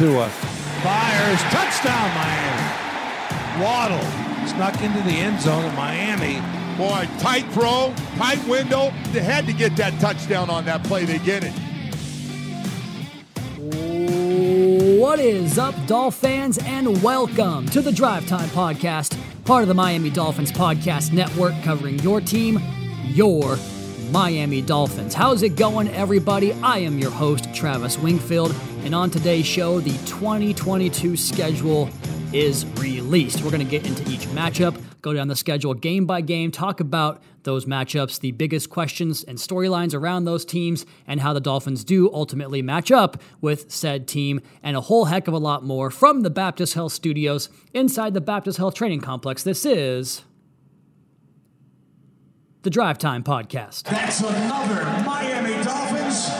Tua. Fires. Touchdown, Miami. Waddle snuck into the end zone of Miami. Boy, tight throw, tight window. They had to get that touchdown on that play. They get it. What is up, Dolphins, and welcome to the Drive Time Podcast, part of the Miami Dolphins Podcast Network, covering your team, your Miami Dolphins. How's it going, everybody? I am your host, Travis Wingfield, and on today's show, the 2022 schedule is released. We're going to get into each matchup, go down the schedule game by game, talk about those matchups, the biggest questions and storylines around those teams, and how the Dolphins do ultimately match up with said team, and a whole heck of a lot more from the Baptist Health Studios inside the Baptist Health Training Complex. This is the Drive Time Podcast. That's another Miami Dolphins.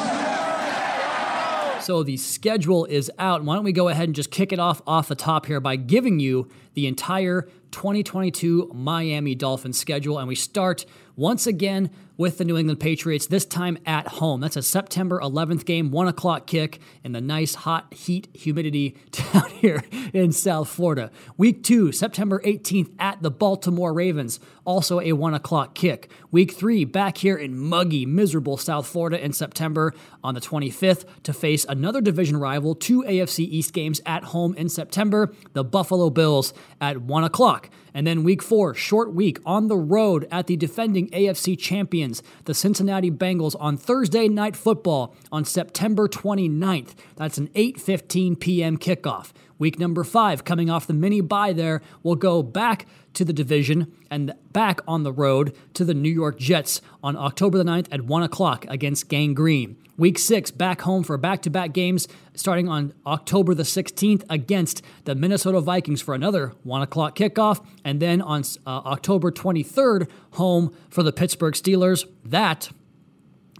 So the schedule is out. Why don't we go ahead and just kick it off off the top here by giving you the entire 2022 Miami Dolphins schedule. And we start once again with the New England Patriots, this time at home. That's a September 11th game, 1 o'clock kick in the nice hot heat humidity down here in South Florida. Week two, September 18th at the Baltimore Ravens, also a 1 o'clock kick. Week three, back here in muggy, miserable South Florida in September on the 25th to face another division rival, two AFC East games at home in September, the Buffalo Bills at 1 o'clock. And then week four, short week on the road at the defending AFC champions, the Cincinnati Bengals on Thursday night football on September 29th. That's an 8:15 p.m. kickoff. Week number five, coming off the mini bye there, will go back to the division and back on the road to the New York Jets on October the 9th at 1 o'clock against Gang Green. Week six, back home for back to back games starting on October the 16th against the Minnesota Vikings for another 1 o'clock kickoff. And then on uh, October 23rd, home for the Pittsburgh Steelers. That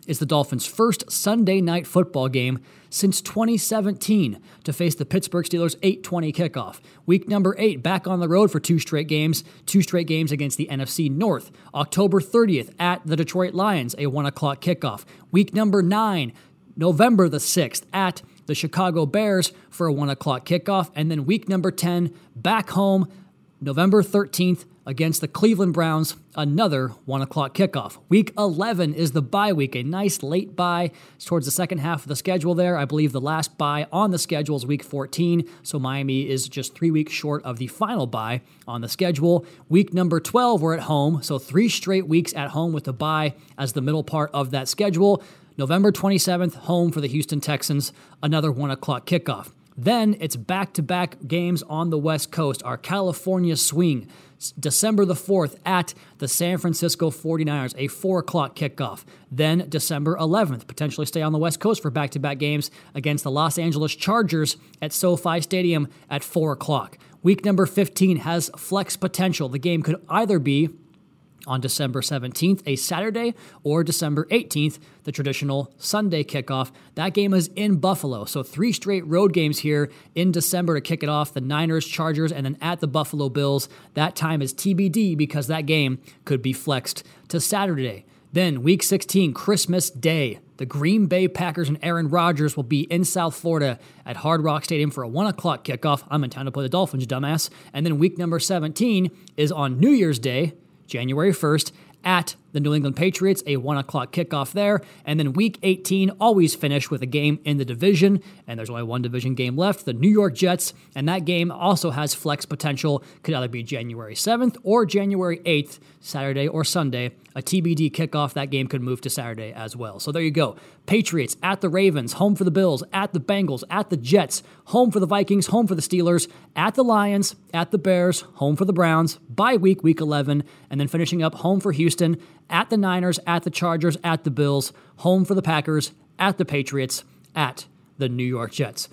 is the Dolphins' first Sunday night football game since 2017 to face the Pittsburgh Steelers 8:20 kickoff. Week number 8 back on the road for two straight games, two straight games against the NFC North. October 30th at the Detroit Lions, a 1 o'clock kickoff. Week number 9, November the 6th at the Chicago Bears for a 1 o'clock kickoff. And then week number 10 back home, November 13th against the Cleveland Browns, another 1 o'clock kickoff. Week 11 is the bye week, a nice late bye it's towards the second half of the schedule there. I believe the last bye on the schedule is week 14, so Miami is just three weeks short of the final bye on the schedule. Week number 12, we're at home, so three straight weeks at home with the bye as the middle part of that schedule. November 27th, home for the Houston Texans, another 1 o'clock kickoff. Then it's back to back games on the West Coast, our California swing. December the 4th at the San Francisco 49ers, a 4 o'clock kickoff. Then December 11th, potentially stay on the West Coast for back to back games against the Los Angeles Chargers at SoFi Stadium at 4 o'clock. Week number 15 has flex potential. The game could either be on December 17th, a Saturday, or December 18th, the traditional Sunday kickoff. That game is in Buffalo. So, three straight road games here in December to kick it off the Niners, Chargers, and then at the Buffalo Bills. That time is TBD because that game could be flexed to Saturday. Then, week 16, Christmas Day. The Green Bay Packers and Aaron Rodgers will be in South Florida at Hard Rock Stadium for a 1 o'clock kickoff. I'm in town to play the Dolphins, dumbass. And then week number 17 is on New Year's Day, January 1st, at the New England Patriots, a 1 o'clock kickoff there. And then week 18 always finish with a game in the division, and there's only one division game left the New York Jets, and that game also has flex potential. Could either be January 7th or January 8th, Saturday or Sunday. A TBD kickoff, that game could move to Saturday as well. So there you go. Patriots at the Ravens, home for the Bills, at the Bengals, at the Jets, home for the Vikings, home for the Steelers, at the Lions, at the Bears, home for the Browns, bye week, week 11, and then finishing up home for Houston, at the Niners, at the Chargers, at the Bills, home for the Packers, at the Patriots, at the New York Jets.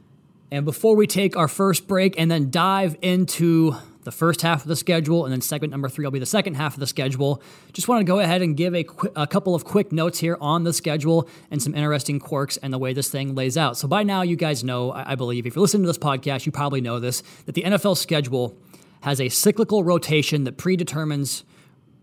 And before we take our first break and then dive into the first half of the schedule, and then segment number three will be the second half of the schedule. Just want to go ahead and give a, qu- a couple of quick notes here on the schedule and some interesting quirks and the way this thing lays out. So by now, you guys know, I, I believe, if you're listening to this podcast, you probably know this, that the NFL schedule has a cyclical rotation that predetermines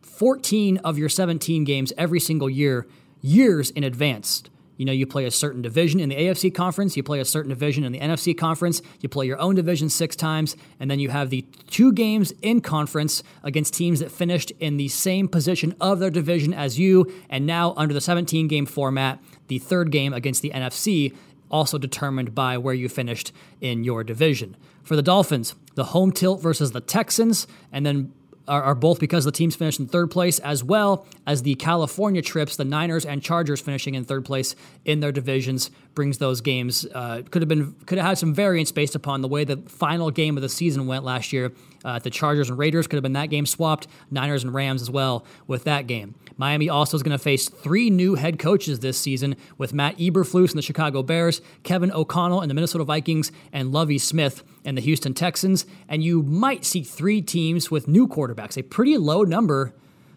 14 of your 17 games every single year, years in advance. You know, you play a certain division in the AFC conference, you play a certain division in the NFC conference, you play your own division six times, and then you have the two games in conference against teams that finished in the same position of their division as you. And now, under the 17 game format, the third game against the NFC also determined by where you finished in your division. For the Dolphins, the home tilt versus the Texans, and then are, are, both because the teams finished in third place, as well as the California trips, the Niners and Chargers finishing in third place in their divisions brings those games. Uh, could have been could have had some variance based upon the way the final game of the season went last year. Uh, the Chargers and Raiders could have been that game swapped. Niners and Rams as well with that game. Miami also is going to face three new head coaches this season with Matt Eberflus in the Chicago Bears, Kevin O'Connell in the Minnesota Vikings, and Lovie Smith in the Houston Texans. And you might see three teams with new quarterbacks, a pretty low number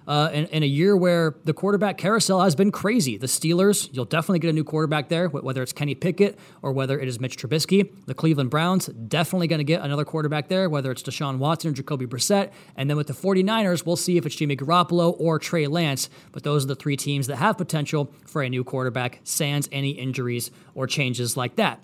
uh, in, in, a year where the quarterback carousel has been crazy. The Steelers, you'll definitely get a new quarterback there, whether it's Kenny Pickett or whether it is Mitch Trubisky. The Cleveland Browns, definitely going to get another quarterback there, whether it's Deshaun Watson or Jacoby Brissett. And then with the 49ers, we'll see if it's Jimmy Garoppolo or Trey Lance. But those are the three teams that have potential for a new quarterback, sans any injuries or changes like that.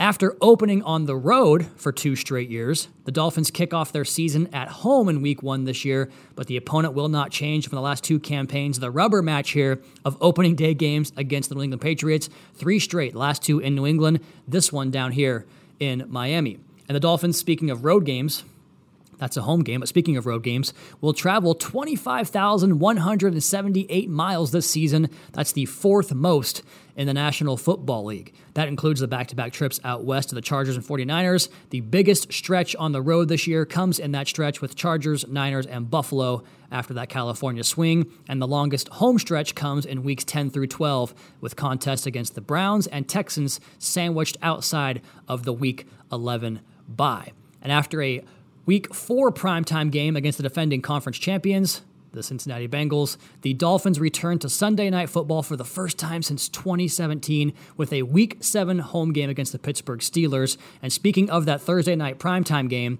After opening on the road for two straight years, the Dolphins kick off their season at home in week one this year, but the opponent will not change from the last two campaigns. The rubber match here of opening day games against the New England Patriots, three straight, last two in New England, this one down here in Miami. And the Dolphins, speaking of road games, that's a home game. But speaking of road games, we'll travel 25,178 miles this season. That's the fourth most in the National Football League. That includes the back to back trips out west to the Chargers and 49ers. The biggest stretch on the road this year comes in that stretch with Chargers, Niners, and Buffalo after that California swing. And the longest home stretch comes in weeks 10 through 12 with contests against the Browns and Texans sandwiched outside of the week 11 bye. And after a week four primetime game against the defending conference champions, the Cincinnati Bengals. The Dolphins return to Sunday Night Football for the first time since 2017 with a Week 7 home game against the Pittsburgh Steelers. And speaking of that Thursday night primetime game,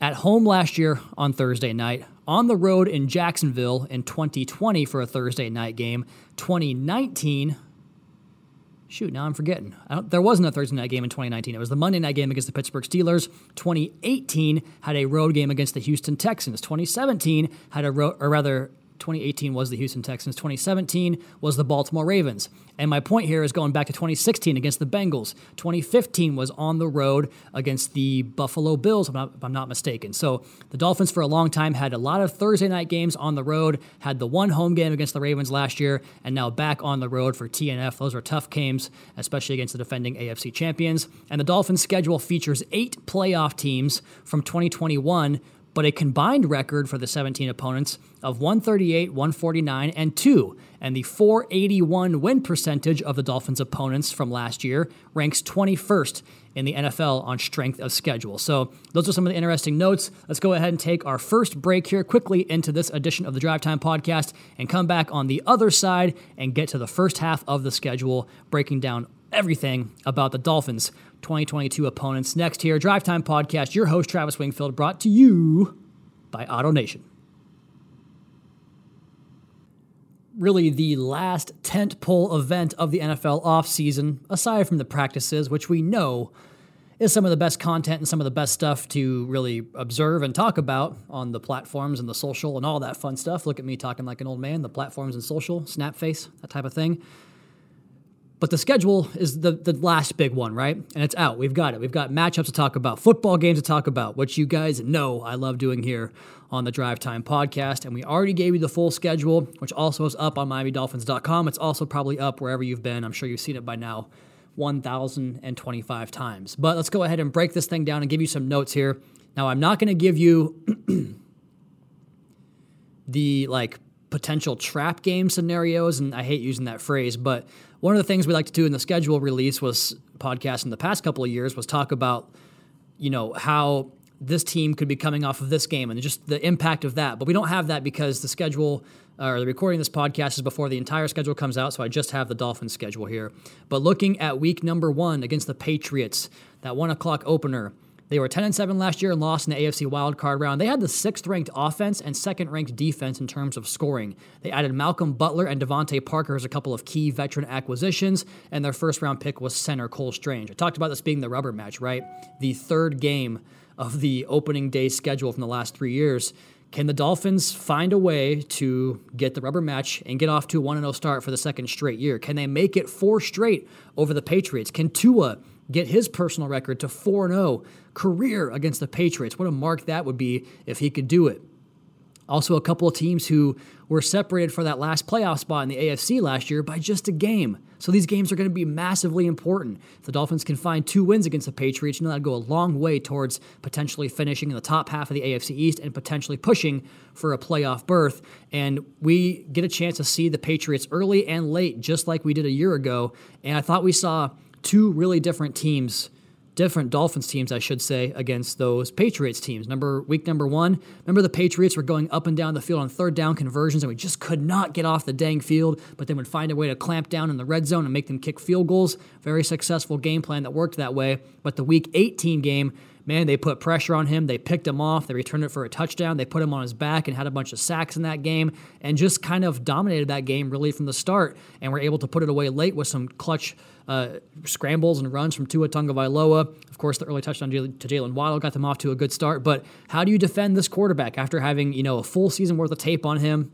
at home last year on Thursday night, on the road in Jacksonville in 2020 for a Thursday night game, 2019 shoot, now I'm forgetting. there wasn't a Thursday night game in 2019. It was the Monday night game against the Pittsburgh Steelers. 2018 had a road game against the Houston Texans. 2017 had a road, or rather, 2018 was the Houston Texans. 2017 was the Baltimore Ravens. And my point here is going back to 2016 against the Bengals. 2015 was on the road against the Buffalo Bills, if I'm, not, if I'm not mistaken. So the Dolphins, for a long time, had a lot of Thursday night games on the road, had the one home game against the Ravens last year, and now back on the road for TNF. Those are tough games, especially against the defending AFC champions. And the Dolphins' schedule features eight playoff teams from 2021 but a combined record for the 17 opponents of 138, 149, and 2. And the 481 win percentage of the Dolphins' opponents from last year ranks 21st in the NFL on strength of schedule. So, those are some of the interesting notes. Let's go ahead and take our first break here quickly into this edition of the Drive Time Podcast and come back on the other side and get to the first half of the schedule, breaking down everything about the Dolphins 2022 opponents. Next here, Drive Time Podcast, your host, Travis Wingfield, brought to you by AutoNation. Really, the last tent pole event of the NFL offseason, aside from the practices, which we know is some of the best content and some of the best stuff to really observe and talk about on the platforms and the social and all that fun stuff. Look at me talking like an old man, the platforms and social, snap face, that type of thing. But the schedule is the, the last big one, right? And it's out. We've got it. We've got matchups to talk about, football games to talk about, which you guys know I love doing here on the Drive Time podcast. And we already gave you the full schedule, which also is up on MiamiDolphins.com. It's also probably up wherever you've been. I'm sure you've seen it by now 1,025 times. But let's go ahead and break this thing down and give you some notes here. Now, I'm not going to give you the like potential trap game scenarios, and I hate using that phrase, but one of the things we like to do in the schedule release was podcast in the past couple of years was talk about, you know, how this team could be coming off of this game and just the impact of that. But we don't have that because the schedule uh, or the recording of this podcast is before the entire schedule comes out, so I just have the Dolphins schedule here. But looking at week number one against the Patriots, that one o'clock opener, They were 10 and 7 last year and lost in the AFC wildcard round. They had the sixth ranked offense and second ranked defense in terms of scoring. They added Malcolm Butler and DeVante Parker as a couple of key veteran acquisitions, and their first round pick was center Cole Strange. I talked about this being the rubber match, right? The third game of the opening day schedule from the last three years. Can the Dolphins find a way to get the rubber match and get off to a 1 0 start for the second straight year? Can they make it four straight over the Patriots? Can Tua get his personal record to 4 0 career against the Patriots? What a mark that would be if he could do it. Also, a couple of teams who were separated for that last playoff spot in the AFC last year by just a game. So these games are going to be massively important. If the Dolphins can find two wins against the Patriots, you know that'd go a long way towards potentially finishing in the top half of the AFC East and potentially pushing for a playoff berth. And we get a chance to see the Patriots early and late, just like we did a year ago. And I thought we saw two really different teams different Dolphins teams, I should say, against those Patriots teams. Number week number one, remember the Patriots were going up and down the field on third down conversions, and we just could not get off the dang field, but they would find a way to clamp down in the red zone and make them kick field goals. Very successful game plan that worked that way. But the week 18 game, man, they put pressure on him. They picked him off. They returned it for a touchdown. They put him on his back and had a bunch of sacks in that game and just kind of dominated that game really from the start and were able to put it away late with some clutch uh, scrambles and runs from Tua Tagovailoa. Of course, the early touchdown to Jaylen Waddle got them off to a good start. But how do you defend this quarterback after having you know a full season worth of tape on him?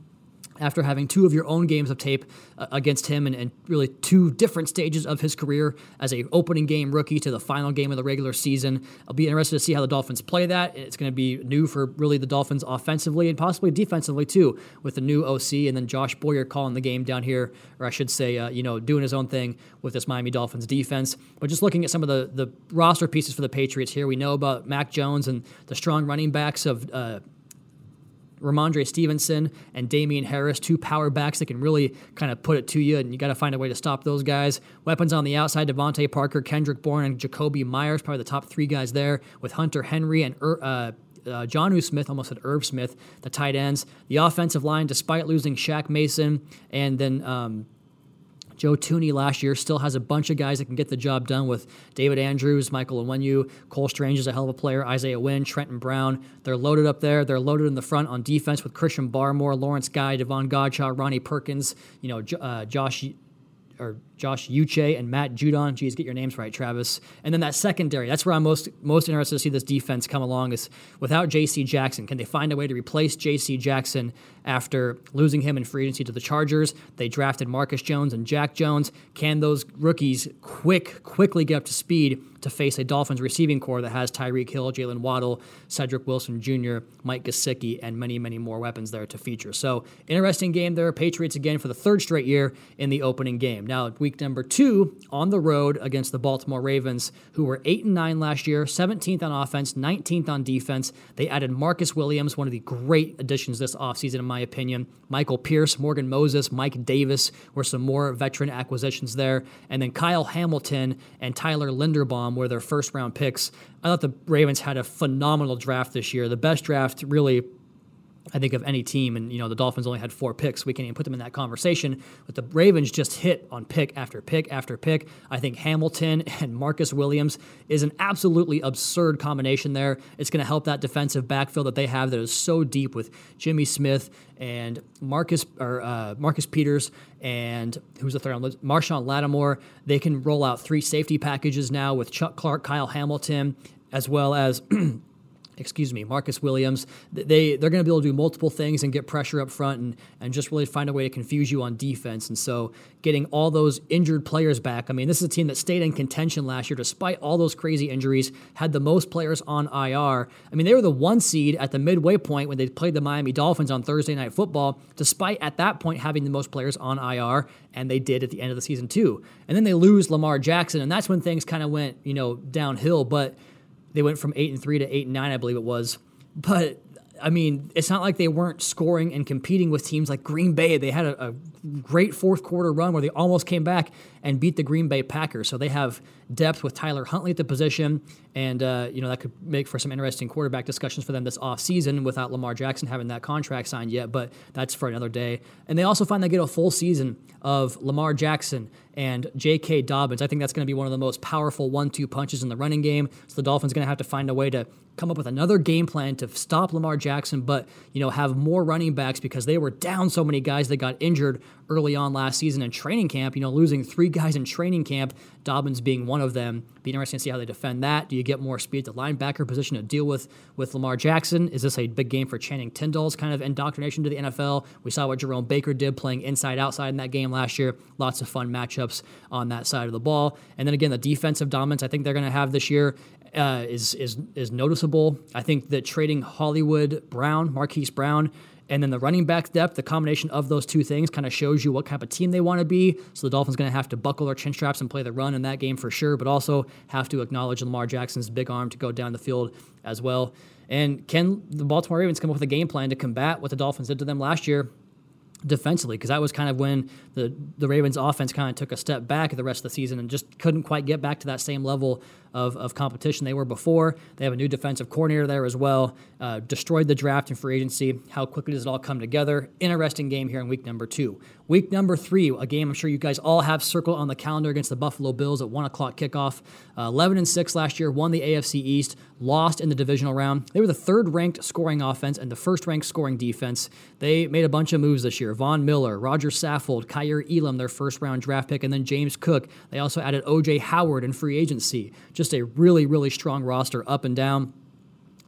After having two of your own games of tape uh, against him and, and, really two different stages of his career as a opening game rookie to the final game of the regular season. I'll be interested to see how the Dolphins play that. It's going to be new for really the Dolphins offensively and possibly defensively too with the new OC and then Josh Boyer calling the game down here, or I should say, uh, you know, doing his own thing with this Miami Dolphins defense. But just looking at some of the, the roster pieces for the Patriots here, we know about Mac Jones and the strong running backs of uh, Rhamondre Stevenson and Damien Harris, two power backs that can really kind of put it to you, and you got to find a way to stop those guys. Weapons on the outside: DeVante Parker, Kendrick Bourne, and Jakobi Meyers, probably the top three guys there, with Hunter Henry and. Uh, uh, Jonnu Smith, almost said Irv Smith, the tight ends. The offensive line, despite losing Shaq Mason and then um, Joe Thuney last year still has a bunch of guys that can get the job done with David Andrews, Michael Onwenu, Cole Strange is a hell of a player, Isaiah Wynn, Trenton Brown. They're loaded up there. They're loaded in the front on defense with Christian Barmore, Lawrence Guy, Davon Godchaux, Ronnie Perkins, you know, uh, Josh or Josh Uche and Matt Judon. Geez, get your names right, Travis. And then that secondary. That's where I'm most most interested to see this defense come along. Is without J.C. Jackson, can they find a way to replace J.C. Jackson after losing him in free agency to the Chargers? They drafted Marcus Jones and Jack Jones. Can those rookies quick quickly get up to speed to face a Dolphins receiving core that has Tyreek Hill, Jaylen Waddle, Cedric Wilson Jr., Mike Gesicki, and many, many more weapons there to feature. So, interesting game there. Patriots again for the third straight year in the opening game. Now, week number two on the road against the Baltimore Ravens, who were 8 and 9 last year, 17th on offense, 19th on defense. They added Marcus Williams, one of the great additions this offseason, in my opinion. Michael Pierce, Morgan Moses, Mike Davis were some more veteran acquisitions there. And then Kyle Hamilton and Tyler Linderbaum um, were their first round picks. I thought the Ravens had a phenomenal draft this year, the best draft really I think of any team, and you know the Dolphins only had four picks. We can't even put them in that conversation. But the Ravens just hit on pick after pick after pick. I think Hamilton and Marcus Williams is an absolutely absurd combination there. It's going to help that defensive backfield that they have that is so deep with Jimmy Smith and Marcus or uh, Marcus Peters and who's the third one? Marshon Lattimore. They can roll out three safety packages now with Chuck Clark, Kyle Hamilton, as well as. excuse me, Marcus Williams. They they're going to be able to do multiple things and get pressure up front and and just really find a way to confuse you on defense. And so getting all those injured players back. I mean, this is a team that stayed in contention last year despite all those crazy injuries. Had the most players on IR. I mean, they were the one seed at the midway point when they played the Miami Dolphins on Thursday Night Football. Despite at that point having the most players on IR, and they did at the end of the season too. And then they lose Lamar Jackson, and that's when things kind of went you know downhill. But they went from eight and three to eight and nine, I believe it was. But I mean, it's not like they weren't scoring and competing with teams like Green Bay. They had a, a, great fourth quarter run where they almost came back and beat the Green Bay Packers. So they have depth with Tyler Huntley at the position, And, uh, you know, that could make for some interesting quarterback discussions for them this offseason without Lamar Jackson having that contract signed yet, but that's for another day. And they also find they get a full season of Lamar Jackson and J.K. Dobbins. I think that's going to be one of the most powerful one two punches in the running game. So the Dolphins are going to have to find a way to come up with another game plan to stop Lamar Jackson, but you know have more running backs because they were down so many guys that got injured early on last season in training camp. You know, losing three guys in training camp, Dobbins being one of them. Be interesting to see how they defend that. Do you get more speed at the linebacker position to deal with with Lamar Jackson? Is this a big game for Channing Tindall's kind of indoctrination to the NFL? We saw what Jerome Baker did playing inside outside in that game last year. Lots of fun matchups on that side of the ball. And then again, the defensive dominance I think they're going to have this year uh, is is is noticeable. I think that trading Hollywood Brown, Marquise Brown, and then the running back depth, the combination of those two things kind of shows you what type of team they want to be. So the Dolphins going to have to buckle their chin straps and play the run in that game for sure, but also have to acknowledge Lamar Jackson's big arm to go down the field as well. And can the Baltimore Ravens come up with a game plan to combat what the Dolphins did to them last year? defensively because that was kind of when the the Ravens offense kind of took a step back the rest of the season and just couldn't quite get back to that same level of, of competition they were before. They have a new defensive coordinator there as well. Uh, destroyed the draft and free agency. How quickly does it all come together? Interesting game here in week number two. Week number three, a game I'm sure you guys all have circled on the calendar against the Buffalo Bills at one o'clock kickoff. Uh, 11 and six last year, won the AFC East, lost in the divisional round. They were the third ranked scoring offense and the first ranked scoring defense. They made a bunch of moves this year. Von Miller, Roger Saffold, Kaiir Elam, their first round draft pick, and then James Cook. They also added OJ Howard in free agency. Just a really, really strong roster up and down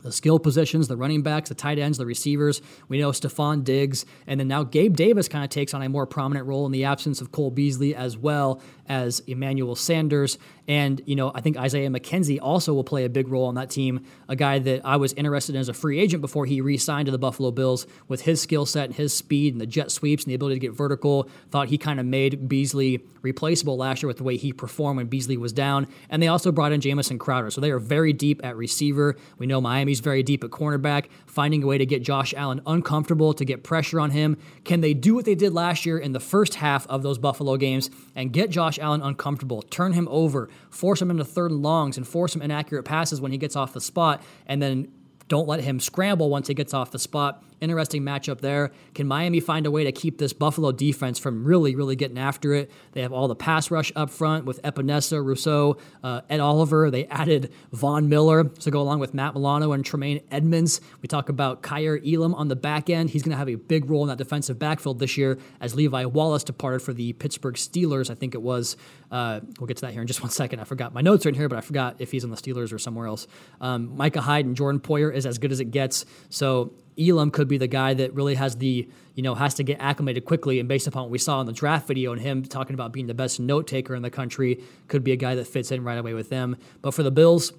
the skill positions, the running backs, the tight ends, the receivers. We know Stefon Diggs, and then now Gabe Davis kind of takes on a more prominent role in the absence of Cole Beasley as well as Emmanuel Sanders. And, you know, I think Isaiah McKenzie also will play a big role on that team, a guy that I was interested in as a free agent before he re signed to the Buffalo Bills with his skill set and his speed and the jet sweeps and the ability to get vertical. Thought he kind of made Beasley replaceable last year with the way he performed when Beasley was down. And they also brought in Jamison Crowder. So they are very deep at receiver. We know Miami's very deep at cornerback, finding a way to get Josh Allen uncomfortable, to get pressure on him. Can they do what they did last year in the first half of those Buffalo games and get Josh Allen uncomfortable, turn him over, force him into third and longs, and force him inaccurate passes when he gets off the spot, and then don't let him scramble once he gets off the spot Interesting matchup there. Can Miami find a way to keep this Buffalo defense from really, really getting after it? They have all the pass rush up front with Epenesa, Rousseau, uh, Ed Oliver. They added Von Miller to go along with Matt Milano and Tremaine Edmunds. We talk about Kaiir Elam on the back end. He's going to have a big role in that defensive backfield this year as Levi Wallace departed for the Pittsburgh Steelers. I think it was. Uh, we'll get to that here in just one second. I forgot my notes are in here, but I forgot if he's on the Steelers or somewhere else. Um, Micah Hyde and Jordan Poyer is as good as it gets. So Elam could be the guy that really has the, you know, has to get acclimated quickly. And based upon what we saw in the draft video and him talking about being the best note taker in the country, could be a guy that fits in right away with them. But for the Bills,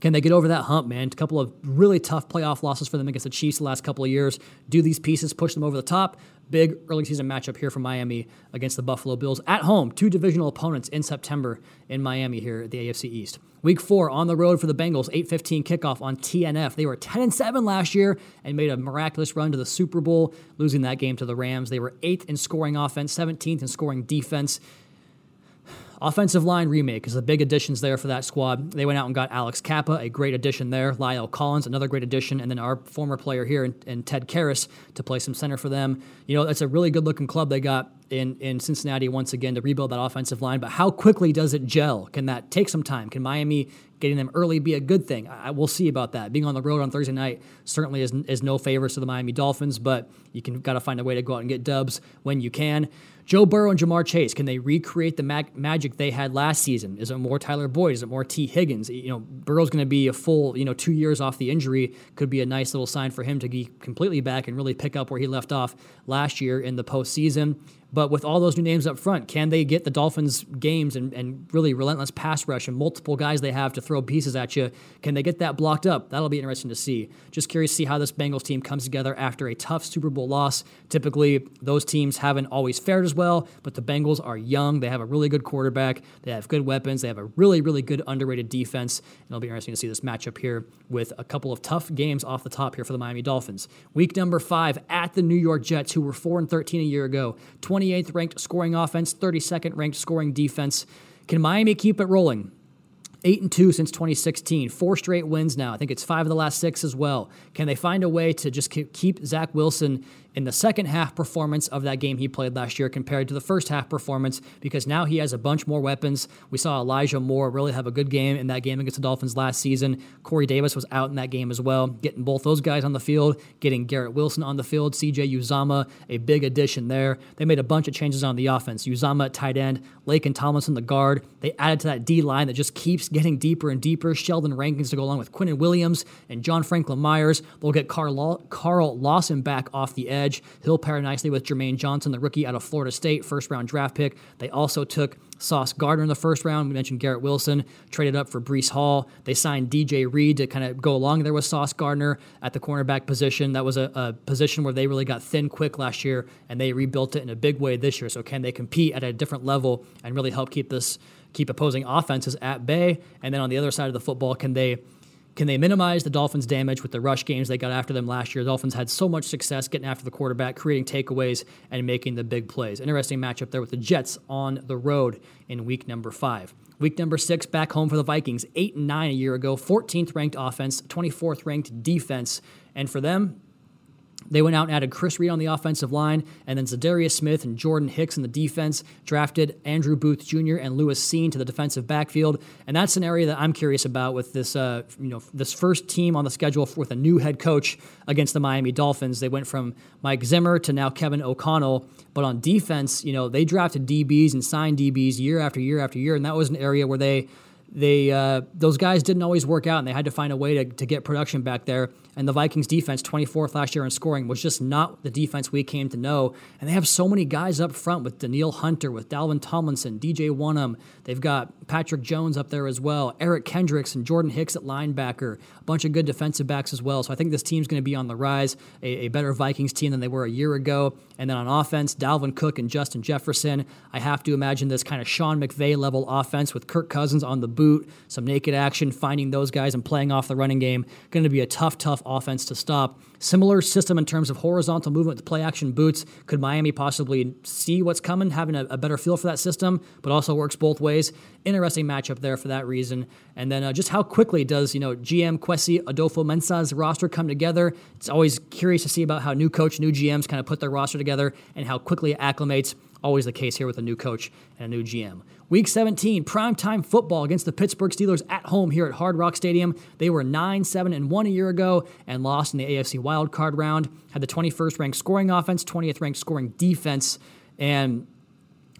can they get over that hump, man? A couple of really tough playoff losses for them against the Chiefs the last couple of years. Do these pieces push them over the top? Big early season matchup here for Miami against the Buffalo Bills at home. Two divisional opponents in September in Miami here at the AFC East. Week four on the road for the Bengals, 8:15 kickoff on TNF. They were 10 and 7 last year and made a miraculous run to the Super Bowl, losing that game to the Rams. They were eighth in scoring offense, 17th in scoring defense. Offensive line remake is the big additions there for that squad. They went out and got Alex Cappa, a great addition there. La'el Collins, another great addition, and then our former player here, and Ted Karras, to play some center for them. You know, it's a really good looking club they got in, in Cincinnati once again to rebuild that offensive line. But how quickly does it gel? Can that take some time? Can Miami getting them early be a good thing? I, we'll see about that. Being on the road on Thursday night certainly is, is no favors to the Miami Dolphins, but you can got to find a way to go out and get dubs when you can. Joe Burrow and Ja'Marr Chase, can they recreate the mag- magic they had last season? Is it more Tyler Boyd? Is it more Tee Higgins? You know, Burrow's going to be a full, you know, two years off the injury. Could be a nice little sign for him to be completely back and really pick up where he left off last year in the postseason. But with all those new names up front, can they get the Dolphins games and, and really relentless pass rush and multiple guys they have to throw pieces at you? Can they get that blocked up? That'll be interesting to see. Just curious to see how this Bengals team comes together after a tough Super Bowl loss. Typically, those teams haven't always fared as well, but the Bengals are young. They have a really good quarterback. They have good weapons. They have a really, really good underrated defense. And it'll be interesting to see this matchup here with a couple of tough games off the top here for the Miami Dolphins. Week number five at the New York Jets, who were 4 and 13 a year ago. 28th ranked scoring offense, 32nd ranked scoring defense. Can Miami keep it rolling? Eight and two since 2016, four straight wins now. I think it's five of the last six as well. Can they find a way to just keep Zach Wilson in the second half performance of that game he played last year compared to the first half performance because now he has a bunch more weapons. We saw Elijah Moore really have a good game in that game against the Dolphins last season. Corey Davis was out in that game as well, getting both those guys on the field, getting Garrett Wilson on the field, CJ Uzomah, a big addition there. They made a bunch of changes on the offense. Uzomah at tight end, Laken Tomlinson the guard. They added to that D line that just keeps getting deeper and deeper. Sheldon Rankins to go along with Quinnen Williams and John Franklin Myers. They'll get Carl, Carl Lawson back off the edge edge. He'll pair nicely with Jermaine Johnson, the rookie out of Florida State, first round draft pick. They also took Sauce Gardner in the first round. We mentioned Garrett Wilson, traded up for Breece Hall. They signed DJ Reed to kind of go along there with Sauce Gardner at the cornerback position. That was a, a, position where they really got thin quick last year, and they rebuilt it in a big way this year. So can they compete at a different level and really help keep this keep opposing offenses at bay? And then on the other side of the football, can they can they minimize the Dolphins' damage with the rush games they got after them last year? The Dolphins had so much success getting after the quarterback, creating takeaways, and making the big plays. Interesting matchup there with the Jets on the road in week number five. Week number six, back home for the Vikings, 8 and 9 a year ago, 14th ranked offense, 24th ranked defense. And for them, they went out and added Chris Reed on the offensive line, and then Za'Darius Smith and Jordan Hicks in the defense. Drafted Andrew Booth Jr. and Lewis Cine to the defensive backfield, and that's an area that I'm curious about with this, uh, you know, this first team on the schedule with a new head coach against the Miami Dolphins. They went from Mike Zimmer to now Kevin O'Connell, but on defense, you know, they drafted DBs and signed DBs year after year after year, and that was an area where they they uh, those guys didn't always work out, and they had to find a way to, to get production back there. And the Vikings defense, 24th last year in scoring, was just not the defense we came to know. And they have so many guys up front with Danielle Hunter, with Dalvin Tomlinson, DJ Wonnum. They've got Patrick Jones up there as well, Eric Kendricks and Jordan Hicks at linebacker, a bunch of good defensive backs as well. So I think this team's going to be on the rise, a, a better Vikings team than they were a year ago. And then on offense, Dalvin Cook and Justin Jefferson. I have to imagine this kind of Sean McVay level offense with Kirk Cousins on the boot, some naked action, finding those guys and playing off the running game. Going to be a tough, tough offense to stop. Similar system in terms of horizontal movement with play action boots. Could Miami possibly see what's coming, having a, a better feel for that system, but also works both ways? Interesting matchup there for that reason. And then uh, just how quickly does you know GM Kwesi Adofo-Mensah's roster come together? It's always curious to see about how new coach, new GMs kind of put their roster together and how quickly it acclimates. Always the case here with a new coach and a new GM. Week 17, primetime football against the Pittsburgh Steelers at home here at Hard Rock Stadium. They were 9 7 and 1 a year ago and lost in the AFC wildcard round. Had the 21st ranked scoring offense, 20th ranked scoring defense, and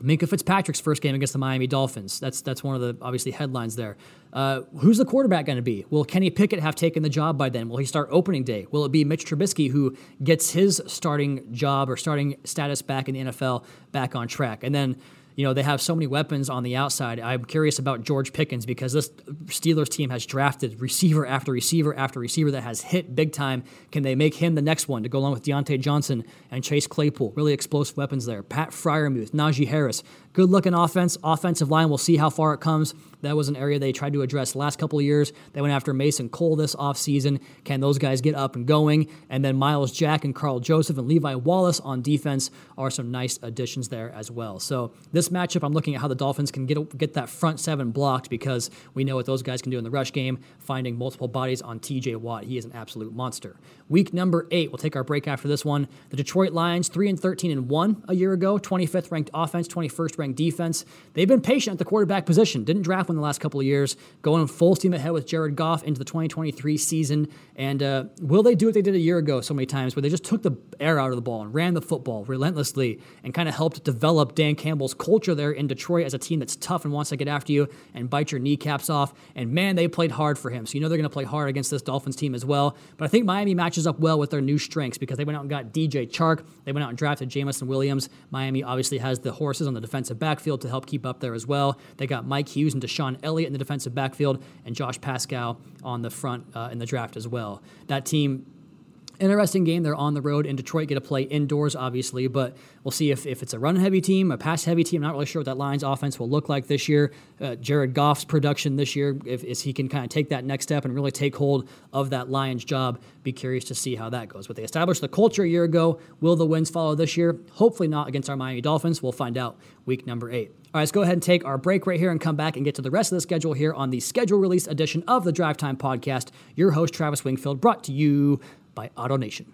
Minkah Fitzpatrick's first game against the Miami Dolphins. That's that's one of the obviously headlines there. Uh, who's the quarterback going to be? Will Kenny Pickett have taken the job by then? Will he start opening day? Will it be Mitch Trubisky who gets his starting job or starting status back in the NFL back on track? And then you know, they have so many weapons on the outside. I'm curious about George Pickens because this Steelers team has drafted receiver after receiver after receiver that has hit big time. Can they make him the next one to go along with Diontae Johnson and Chase Claypool? Really explosive weapons there. Pat Freiermuth, Najee Harris. Good looking offense. Offensive line, we'll see how far it comes. That was an area they tried to address last couple of years. They went after Mason Cole this offseason. Can those guys get up and going? And then Myles Jack and Carl Joseph and Levi Wallace on defense are some nice additions there as well. So this matchup, I'm looking at how the Dolphins can get get that front seven blocked because we know what those guys can do in the rush game, finding multiple bodies on TJ Watt. He is an absolute monster. Week number eight, we'll take our break after this one. The Detroit Lions, 3 and 13 and 1 a year ago, 25th ranked offense, 21st ranked defense. They've been patient at the quarterback position. Didn't draft one the last couple of years, going full steam ahead with Jared Goff into the 2023 season. And uh, will they do what they did a year ago so many times, where they just took the air out of the ball and ran the football relentlessly and kind of helped develop Dan Campbell's culture there in Detroit as a team that's tough and wants to get after you and bite your kneecaps off. And man, they played hard for him. So you know they're going to play hard against this Dolphins team as well. But I think Miami matches up well with their new strengths because they went out and got DJ Chark. They went out and drafted Jameson Williams. Miami obviously has the horses on the defensive backfield to help keep up there as well. They got Mike Hughes and DeShon Elliott in the defensive backfield and Josh Paschal on the front uh, in the draft as well. That team Interesting game. They're on the road in Detroit, get to play indoors, obviously, but we'll see if, if it's a run heavy team, a pass heavy team. Not really sure what that Lions offense will look like this year. Uh, Jared Goff's production this year, if, if he can kind of take that next step and really take hold of that Lions job, be curious to see how that goes. But they established the culture a year ago. Will the wins follow this year? Hopefully not against our Miami Dolphins. We'll find out week number eight. All right, let's go ahead and take our break right here and come back and get to the rest of the schedule here on the schedule release edition of the Drive Time Podcast. Your host, Travis Wingfield, brought to you by AutoNation.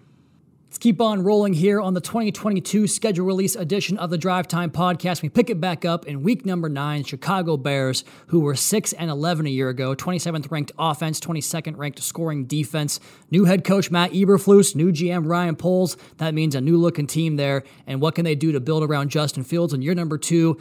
Let's keep on rolling here on the 2022 schedule release edition of the Drive Time Podcast. We pick it back up in week number nine. Chicago Bears, who were 6 and 11 a year ago, 27th ranked offense, 22nd ranked scoring defense. New head coach Matt Eberflus, new GM Ryan Poles. That means a new looking team there. And what can they do to build around Justin Fields? And year number two,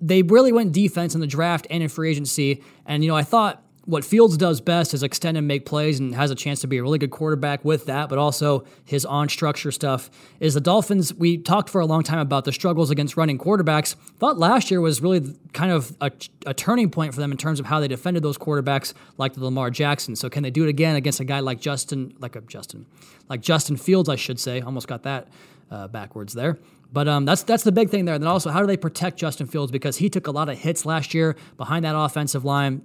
they really went defense in the draft and in free agency. And, you know, I thought what Fields does best is extend and make plays and has a chance to be a really good quarterback with that, but also his on structure stuff. Is the Dolphins, we talked for a long time about the struggles against running quarterbacks. Thought last year was really kind of a, a turning point for them in terms of how they defended those quarterbacks like the Lamar Jackson. So can they do it again against a guy like Justin, like a Justin, like Justin Fields, I should say? Almost got that uh, backwards there. But um, that's that's the big thing there. And then also, how do they protect Justin Fields because he took a lot of hits last year behind that offensive line.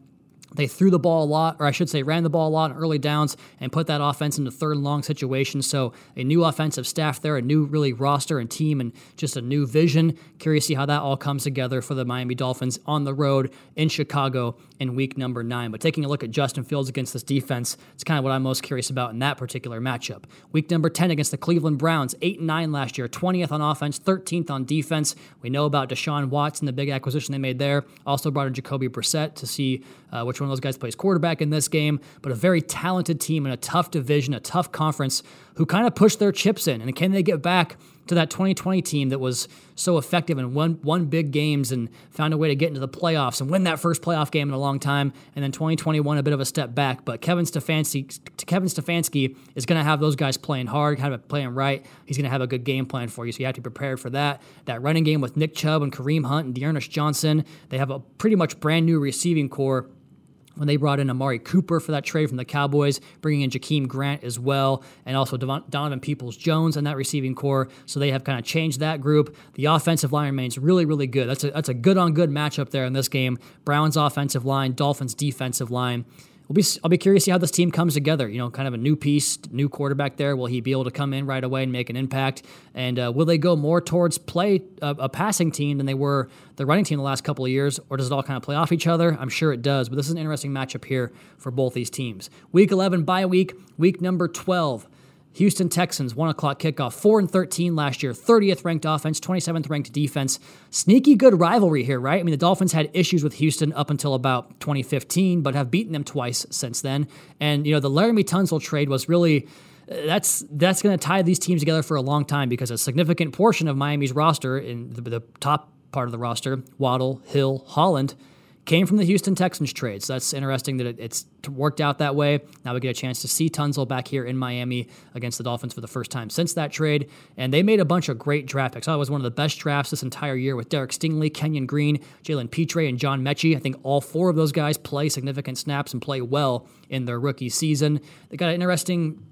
They threw the ball a lot, or I should say, ran the ball a lot in early downs and put that offense into third and long situations. So, a new offensive staff there, a new really roster and team, and just a new vision. Curious to see how that all comes together for the Miami Dolphins on the road in Chicago in week number nine. But taking a look at Justin Fields against this defense, it's kind of what I'm most curious about in that particular matchup. Week number 10 against the Cleveland Browns, 8 and 9 last year, 20th on offense, 13th on defense. We know about Deshaun Watson, the big acquisition they made there. Also brought in Jacoby Brissett to see uh, which one of those guys plays quarterback in this game. But a very talented team in a tough division, a tough conference, who kind of pushed their chips in. And can they get back to that 2020 team that was so effective and won, won big games and found a way to get into the playoffs and win that first playoff game in a long time? And then 2021, a bit of a step back. But Kevin Stefanski, Kevin Stefanski is going to have those guys playing hard, kind of playing right. He's going to have a good game plan for you. So you have to be prepared for that. That running game with Nick Chubb and Kareem Hunt and D'Ernest Johnson, they have a pretty much brand new receiving core when they brought in Amari Cooper for that trade from the Cowboys, bringing in Jakeem Grant as well, and also Donovan Peoples Jones in that receiving core. So they have kind of changed that group. The offensive line remains really, really good. That's a, that's a good on good matchup there in this game. Browns offensive line, Dolphins defensive line we'll be I'll be curious to see how this team comes together. You know, kind of a new piece, new quarterback there. Will he be able to come in right away and make an impact? And uh, will they go more towards play a, a, passing team than they were the running team the last couple of years, or does it all kind of play off each other? I'm sure it does. But this is an interesting matchup here for both these teams. Week 11 bye week, week number 12. Houston Texans, 1 o'clock kickoff, 4 and 13 last year, 30th ranked offense, 27th ranked defense. Sneaky good rivalry here, right? I mean, the Dolphins had issues with Houston up until about 2015, but have beaten them twice since then. And, you know, the Laremy Tunsil trade was really that's that's going to tie these teams together for a long time because a significant portion of Miami's roster in the, the top part of the roster, Waddle, Hill, Holland, came from the Houston Texans trade. So that's interesting that it, it's worked out that way. Now we get a chance to see Tunsil back here in Miami against the Dolphins for the first time since that trade. And they made a bunch of great draft picks. It was one of the best drafts this entire year with Derek Stingley, Kenyon Green, Jalen Pitre, and John Metchie. I think all four of those guys play significant snaps and play well in their rookie season. They got an interesting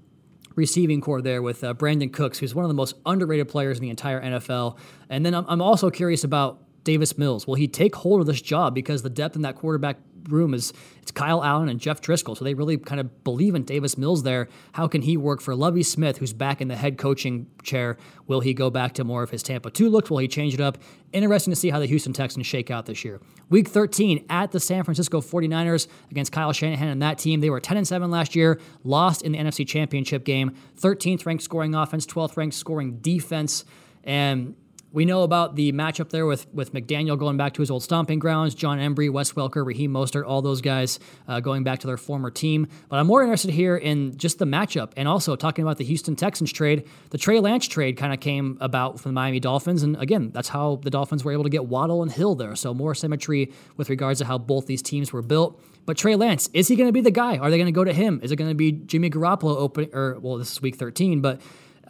receiving core there with uh, Brandin Cooks, who's one of the most underrated players in the entire NFL. And then I'm, I'm also curious about Davis Mills? Will he take hold of this job because the depth in that quarterback room is it's Kyle Allen and Jeff Driskel, so they really kind of believe in Davis Mills there. How can he work for Lovie Smith, who's back in the head coaching chair? Will he go back to more of his Tampa 2 looks? Will he change it up? Interesting to see how the Houston Texans shake out this year. Week 13 at the San Francisco 49ers against Kyle Shanahan and that team. They were 10 and 7 last year, lost in the NFC Championship game. 13th ranked scoring offense, 12th ranked scoring defense. And we know about the matchup there with, with McDaniel going back to his old stomping grounds, Jon Embree, Wes Welker, Raheem Mostert, all those guys uh, going back to their former team. But I'm more interested here in just the matchup and also talking about the Houston Texans trade. The Trey Lance trade kind of came about from the Miami Dolphins. And again, that's how the Dolphins were able to get Waddle and Hill there. So more symmetry with regards to how both these teams were built. But Trey Lance, is he going to be the guy? Are they going to go to him? Is it going to be Jimmy Garoppolo open or well, this is week 13, but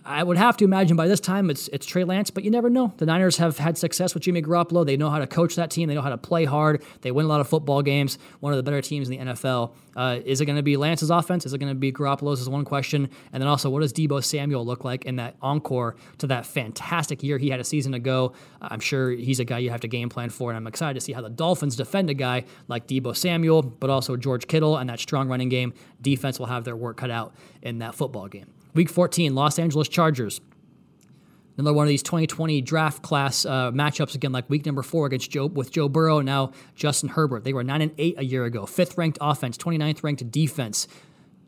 I would have to imagine by this time it's it's Trey Lance, but you never know. The Niners have had success with Jimmy Garoppolo. They know how to coach that team. They know how to play hard. They win a lot of football games. One of the better teams in the NFL. Uh, is it going to be Lance's offense? Is it going to be Garoppolo's? Is one question. And then also, what does Deebo Samuel look like in that encore to that fantastic year he had a season ago? I'm sure he's a guy you have to game plan for, and I'm excited to see how the Dolphins defend a guy like Deebo Samuel, but also George Kittle and that strong running game. Defense will have their work cut out in that football game. Week 14, Los Angeles Chargers another one of these 2020 draft class uh, matchups again, like week number four against Joe with Joe Burrow. Now Justin Herbert. They were nine and eight a year ago. Fifth ranked offense, 29th ranked defense.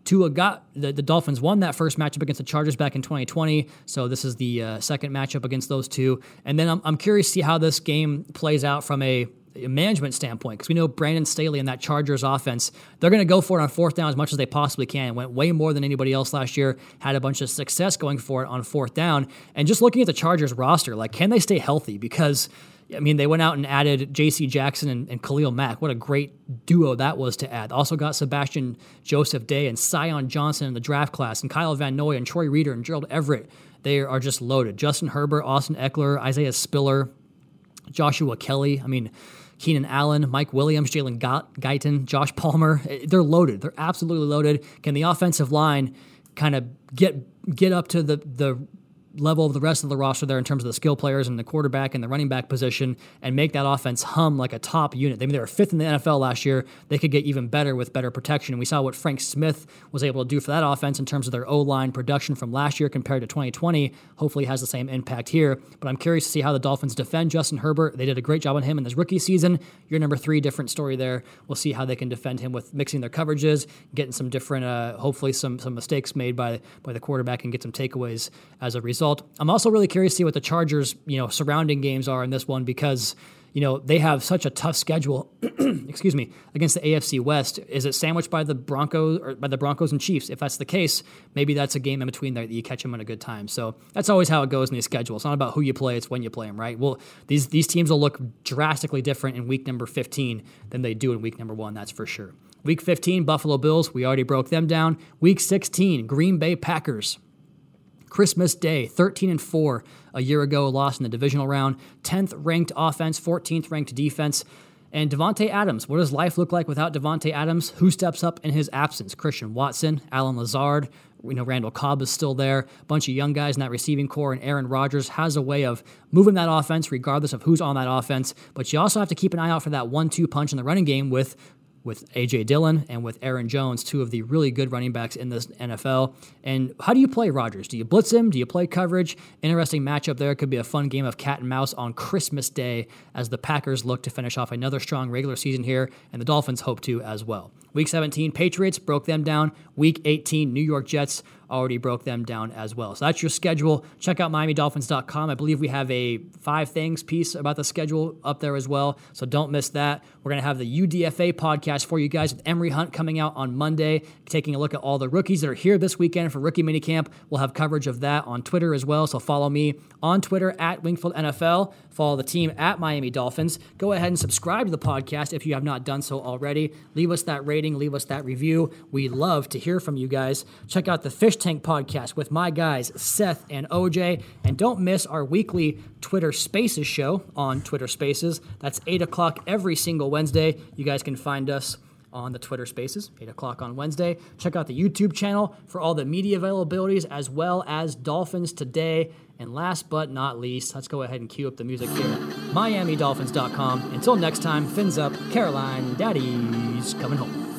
Tua got the, the Dolphins won that first matchup against the Chargers back in 2020. So this is the uh, second matchup against those two. And then I'm, I'm curious to see how this game plays out from a management standpoint because we know Brandon Staley and that Chargers offense, they're going to go for it on fourth down as much as they possibly can. Went way more than anybody else last year, had a bunch of success going for it on fourth down. And just looking at the Chargers roster, like, can they stay healthy? Because I mean, they went out and added J.C. Jackson and, and, Khalil Mack. What a great duo that was to add. Also got Sebastian Joseph Day and Zion Johnson in the draft class, and Kyle Van Noy and Troy Reeder and Gerald Everett. They are just loaded. Justin Herbert, Austin Ekeler, Isaiah Spiller, Joshua Kelly. I mean, Keenan Allen, Mike Williams, Jalen Guyton, Josh Palmer. They're loaded. They're absolutely loaded. Can the offensive line kind of get get up to the the level of the rest of the roster there in terms of the skill players and the quarterback and the running back position and make that offense hum like a top unit. I mean, they were fifth in the NFL last year. They could get even better with better protection. We saw what Frank Smith was able to do for that offense in terms of their O line production from last year compared to 2020. Hopefully, has the same impact here. But I'm curious to see how the Dolphins defend Justin Herbert. They did a great job on him in his rookie season. Your number three, different story there. We'll see how they can defend him with mixing their coverages, getting some different, uh, hopefully, some some mistakes made by by the quarterback and get some takeaways as a result. I'm also really curious to see what the Chargers, you know, surrounding games are in this one because you know they have such a tough schedule. excuse me, against the AFC West. Is it sandwiched by the Broncos or by the Broncos and Chiefs? If that's the case, maybe that's a game in between there that you catch them at a good time. So that's always how it goes in these schedules. It's not about who you play; it's when you play them, right? Well, these these teams will look drastically different in week number 15 than they do in week number one. That's for sure. Week 15, Buffalo Bills. We already broke them down. Week 16, Green Bay Packers. Christmas Day, 13 and 4 a year ago, lost in the divisional round. 10th ranked offense, 14th ranked defense. And Davante Adams, what does life look like without Davante Adams? Who steps up in his absence? Christian Watson, Allen Lazard, you know Randall Cobb is still there. A bunch of young guys in that receiving corps, and Aaron Rodgers has a way of moving that offense, regardless of who's on that offense. But you also have to keep an eye out for that one-two punch in the running game with with A.J. Dillon and with Aaron Jones, two of the really good running backs in this NFL. And how do you play Rodgers? Do you blitz him? Do you play coverage? Interesting matchup there. Could be a fun game of cat and mouse on Christmas Day as the Packers look to finish off another strong regular season here, and the Dolphins hope to as well. Week 17, Patriots broke them down. Week 18, New York Jets already broke them down as well. So that's your schedule. Check out MiamiDolphins.com. I believe we have a five things piece about the schedule up there as well. So don't miss that. We're going to have the UDFA podcast for you guys with Emory Hunt coming out on Monday, taking a look at all the rookies that are here this weekend for rookie minicamp. We'll have coverage of that on Twitter as well. So follow me on Twitter at Wingfield NFL. Follow the team at Miami Dolphins. Go ahead and subscribe to the podcast if you have not done so already. Leave us that rating, leave us that review. We love to hear from you guys. Check out the Fish Tank podcast with my guys, Seth and OJ. And don't miss our weekly Twitter Spaces show on Twitter Spaces. That's 8 o'clock every single Wednesday. You guys can find us on the Twitter Spaces, 8 o'clock on Wednesday. Check out the YouTube channel for all the media availabilities as well as Dolphins Today. And last but not least, let's go ahead and cue up the music here. MiamiDolphins.com. Until next time, fins up, Caroline, Daddy's coming home.